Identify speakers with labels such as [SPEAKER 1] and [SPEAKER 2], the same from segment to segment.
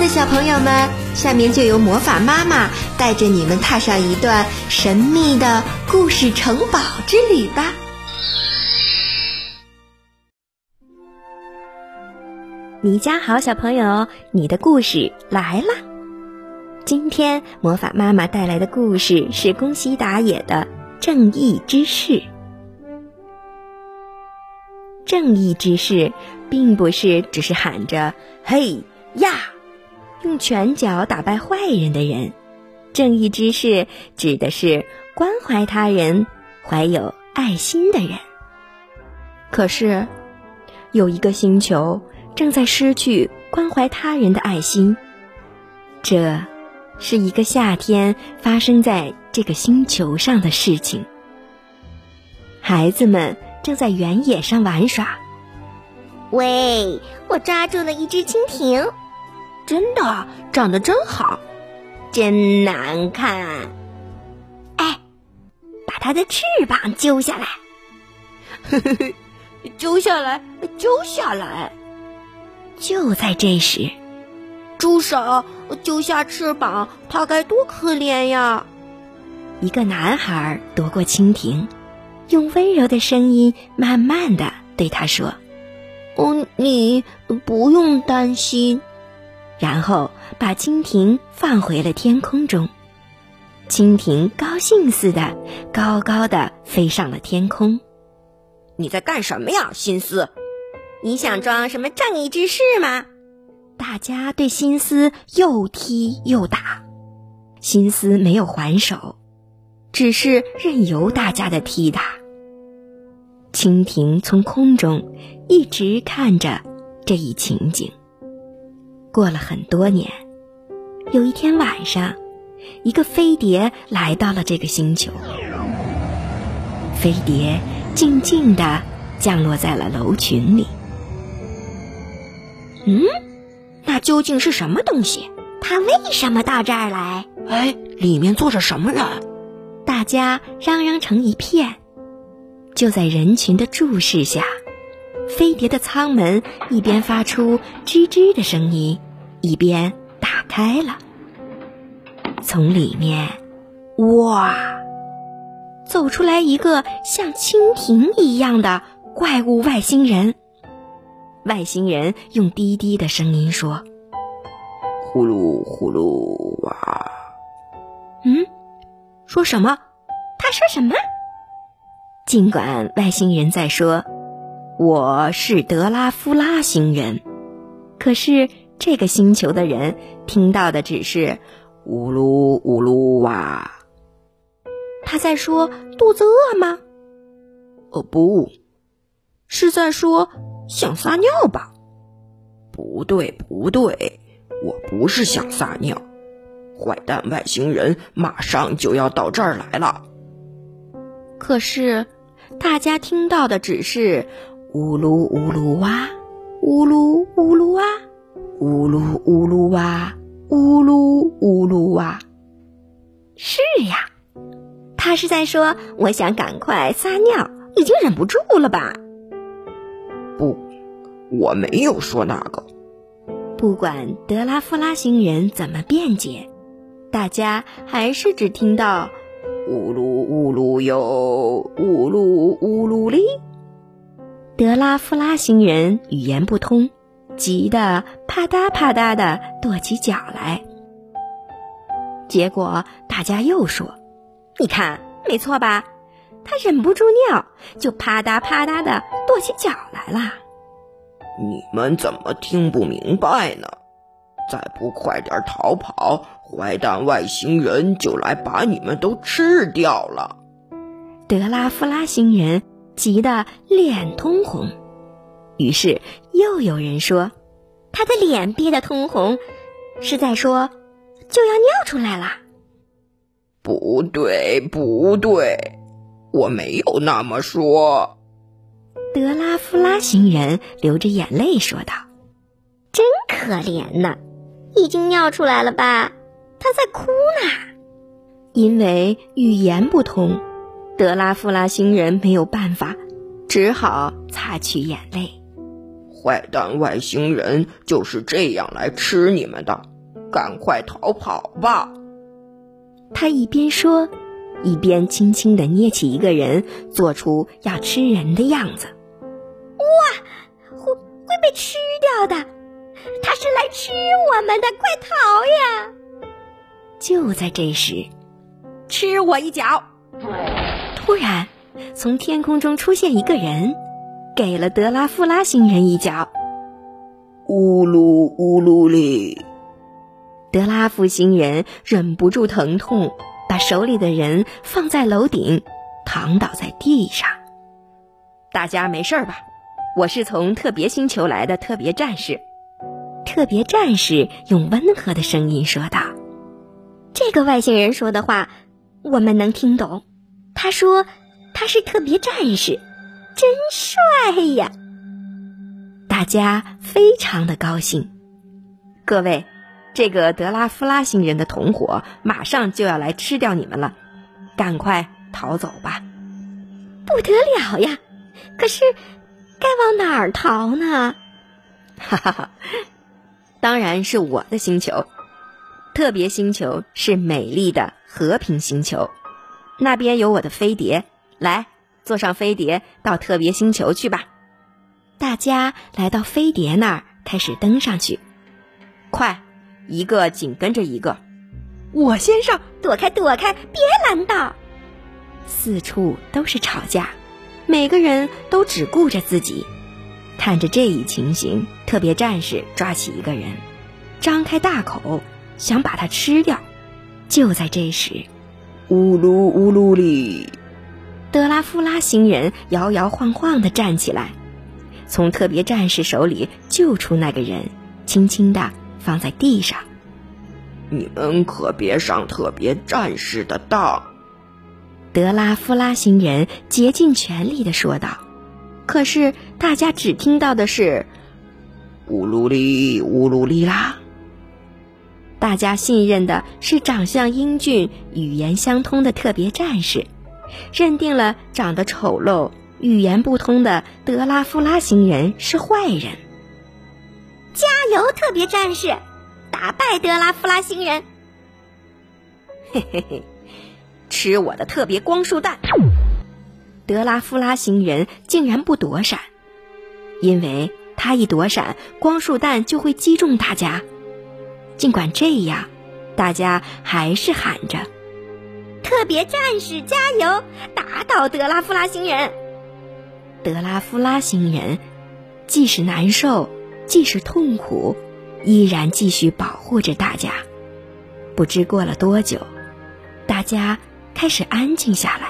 [SPEAKER 1] 的小朋友们，下面就由魔法妈妈带着你们踏上一段神秘的故事城堡之旅吧。
[SPEAKER 2] 你家好，小朋友，你的故事来了。今天魔法妈妈带来的故事是宫西达也的《正义之士》。正义之士，并不是只是喊着“嘿呀”，用拳脚打败坏人的人。正义之士指的是关怀他人、怀有爱心的人。可是，有一个星球正在失去关怀他人的爱心。这，是一个夏天发生在这个星球上的事情。孩子们正在原野上玩耍。
[SPEAKER 3] 喂，我抓住了一只蜻蜓，
[SPEAKER 1] 真的长得真好，
[SPEAKER 3] 真难看。哎，把它的翅膀揪下来，
[SPEAKER 1] 嘿嘿嘿，揪下来，揪下来。
[SPEAKER 2] 就在这时，
[SPEAKER 1] 住手！揪下翅膀，它该多可怜呀！
[SPEAKER 2] 一个男孩夺过蜻蜓，用温柔的声音慢慢的对他说。
[SPEAKER 1] 哦，你不用担心。
[SPEAKER 2] 然后把蜻蜓放回了天空中。蜻蜓高兴似的，高高的飞上了天空。
[SPEAKER 1] 你在干什么呀，心思？
[SPEAKER 3] 你想装什么正义之士吗？
[SPEAKER 2] 大家对心思又踢又打，心思没有还手，只是任由大家的踢打。蜻蜓从空中一直看着这一情景。过了很多年，有一天晚上，一个飞碟来到了这个星球。飞碟静静地降落在了楼群里。
[SPEAKER 1] 嗯，那究竟是什么东西？
[SPEAKER 3] 它为什么到这儿来？
[SPEAKER 1] 哎，里面坐着什么人？
[SPEAKER 2] 大家嚷嚷成一片。就在人群的注视下，飞碟的舱门一边发出吱吱的声音，一边打开了。从里面，哇，走出来一个像蜻蜓一样的怪物外星人。外星人用低低的声音说：“
[SPEAKER 4] 呼噜呼噜哇。”
[SPEAKER 2] 嗯，说什么？
[SPEAKER 3] 他说什么？
[SPEAKER 2] 尽管外星人在说我是德拉夫拉星人，可是这个星球的人听到的只是
[SPEAKER 4] 呜噜呜噜哇。
[SPEAKER 2] 他在说肚子饿吗？
[SPEAKER 4] 哦，不
[SPEAKER 1] 是在说想撒尿吧？
[SPEAKER 4] 不对，不对，我不是想撒尿。坏蛋外星人马上就要到这儿来了。
[SPEAKER 2] 可是。大家听到的只是呜噜呜噜哇，呜噜呜噜哇，呜噜呜噜哇，呜噜呜噜哇。
[SPEAKER 3] 是呀，他是在说我想赶快撒尿，已经忍不住了吧？
[SPEAKER 4] 不，我没有说那个。
[SPEAKER 2] 不管德拉夫拉星人怎么辩解，大家还是只听到。
[SPEAKER 4] 呜噜呜噜哟，呜噜呜噜哩。
[SPEAKER 2] 德拉夫拉星人语言不通，急得啪嗒啪嗒的跺起脚来。结果大家又说：“
[SPEAKER 3] 你看，没错吧？他忍不住尿，就啪嗒啪嗒的跺起脚来了。”
[SPEAKER 4] 你们怎么听不明白呢？再不快点逃跑，坏蛋外星人就来把你们都吃掉了！
[SPEAKER 2] 德拉夫拉星人急得脸通红，于是又有人说：“
[SPEAKER 3] 他的脸憋得通红，是在说就要尿出来了。”
[SPEAKER 4] 不对，不对，我没有那么说。
[SPEAKER 2] 德拉夫拉星人流着眼泪说道：“
[SPEAKER 3] 真可怜呢。”已经尿出来了吧？他在哭呢。
[SPEAKER 2] 因为语言不通，德拉夫拉星人没有办法，只好擦去眼泪。
[SPEAKER 4] 坏蛋外星人就是这样来吃你们的，赶快逃跑吧！
[SPEAKER 2] 他一边说，一边轻轻地捏起一个人，做出要吃人的样子。
[SPEAKER 3] 哇，会会被吃掉的！他是来吃我们的，快逃呀！
[SPEAKER 2] 就在这时，吃我一脚！突然，从天空中出现一个人，给了德拉夫拉星人一脚。
[SPEAKER 4] 呜噜呜噜哩！
[SPEAKER 2] 德拉夫星人忍不住疼痛，把手里的人放在楼顶，躺倒在地上。大家没事吧？我是从特别星球来的特别战士。特别战士用温和的声音说道：“
[SPEAKER 3] 这个外星人说的话，我们能听懂。他说他是特别战士，真帅呀！”
[SPEAKER 2] 大家非常的高兴。各位。这个德拉夫拉星人的同伙马上就要来吃掉你们了，赶快逃走吧！
[SPEAKER 3] 不得了呀！可是该往哪儿逃呢？
[SPEAKER 2] 哈哈哈！当然是我的星球，特别星球是美丽的和平星球，那边有我的飞碟，来坐上飞碟到特别星球去吧！大家来到飞碟那儿，开始登上去，快！一个紧跟着一个，
[SPEAKER 3] 我先上，躲开，躲开，别拦道！
[SPEAKER 2] 四处都是吵架，每个人都只顾着自己。看着这一情形，特别战士抓起一个人，张开大口想把他吃掉。就在这时，
[SPEAKER 4] 呜噜呜噜哩，
[SPEAKER 2] 德拉夫拉星人摇摇晃晃地站起来，从特别战士手里救出那个人，轻轻地。放在地上，
[SPEAKER 4] 你们可别上特别战士的当。
[SPEAKER 2] 德拉夫拉星人竭尽全力地说道。可是大家只听到的是“
[SPEAKER 4] 乌鲁里乌噜哩啦”。
[SPEAKER 2] 大家信任的是长相英俊、语言相通的特别战士，认定了长得丑陋、语言不通的德拉夫拉星人是坏人。
[SPEAKER 3] 加油，特别战士！打败德拉夫拉星人！
[SPEAKER 2] 嘿嘿嘿，吃我的特别光束弹！德拉夫拉星人竟然不躲闪，因为他一躲闪，光束弹就会击中大家。尽管这样，大家还是喊着：“
[SPEAKER 3] 特别战士加油，打倒德拉夫拉星人！”
[SPEAKER 2] 德拉夫拉星人既是难受。即使痛苦，依然继续保护着大家。不知过了多久，大家开始安静下来。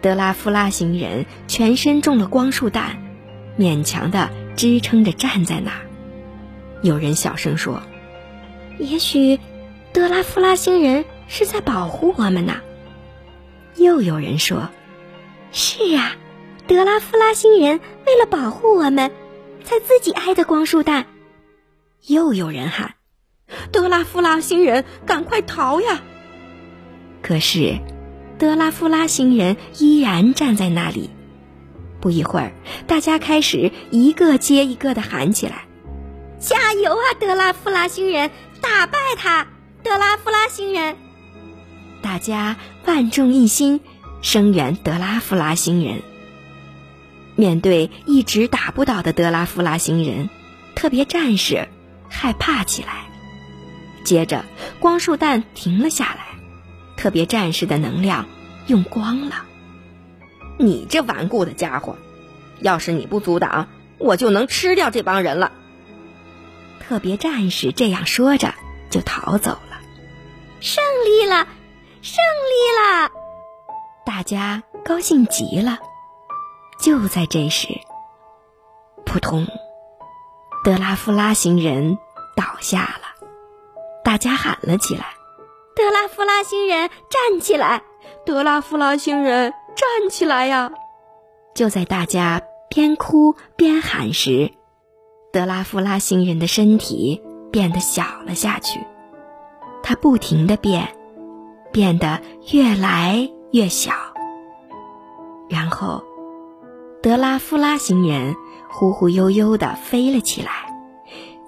[SPEAKER 2] 德拉夫拉星人全身中了光束弹，勉强的支撑着站在那儿。有人小声说：“
[SPEAKER 3] 也许，德拉夫拉星人是在保护我们呢。”
[SPEAKER 2] 又有人说：“
[SPEAKER 3] 是啊，德拉夫拉星人为了保护我们。”才自己挨的光束弹，
[SPEAKER 2] 又有人喊：“德拉夫拉星人，赶快逃呀！”可是，德拉夫拉星人依然站在那里。不一会儿，大家开始一个接一个的喊起来：“
[SPEAKER 3] 加油啊，德拉夫拉星人，打败他！德拉夫拉星人！”
[SPEAKER 2] 大家万众一心，声援德拉夫拉星人。面对一直打不倒的德拉夫拉星人，特别战士害怕起来。接着，光束弹停了下来，特别战士的能量用光了。你这顽固的家伙，要是你不阻挡，我就能吃掉这帮人了。特别战士这样说着，就逃走了。
[SPEAKER 3] 胜利了，胜利了！
[SPEAKER 2] 大家高兴极了。就在这时，扑通，德拉夫拉星人倒下了。大家喊了起来：“
[SPEAKER 3] 德拉夫拉星人站起来！
[SPEAKER 2] 德拉夫拉星人站起来呀！”就在大家边哭边喊时，德拉夫拉星人的身体变得小了下去，他不停的变，变得越来越小，然后。德拉夫拉星人忽忽悠悠地飞了起来，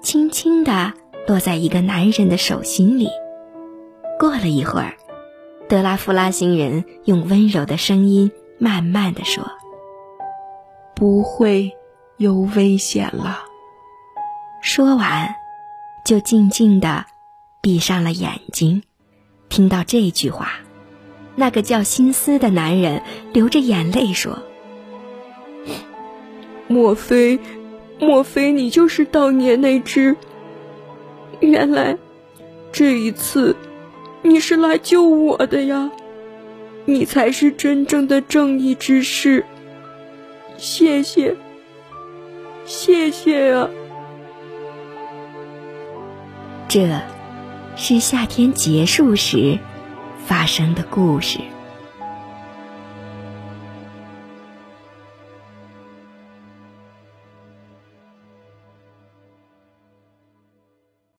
[SPEAKER 2] 轻轻地落在一个男人的手心里。过了一会儿，德拉夫拉星人用温柔的声音慢慢地说：“
[SPEAKER 5] 不会有危险了。”
[SPEAKER 2] 说完，就静静的闭上了眼睛。听到这句话，那个叫心思的男人流着眼泪说：“
[SPEAKER 5] 莫非，莫非你就是当年那只？原来，这一次，你是来救我的呀！你才是真正的正义之士。谢谢，谢谢啊！”
[SPEAKER 2] 这，是夏天结束时发生的故事。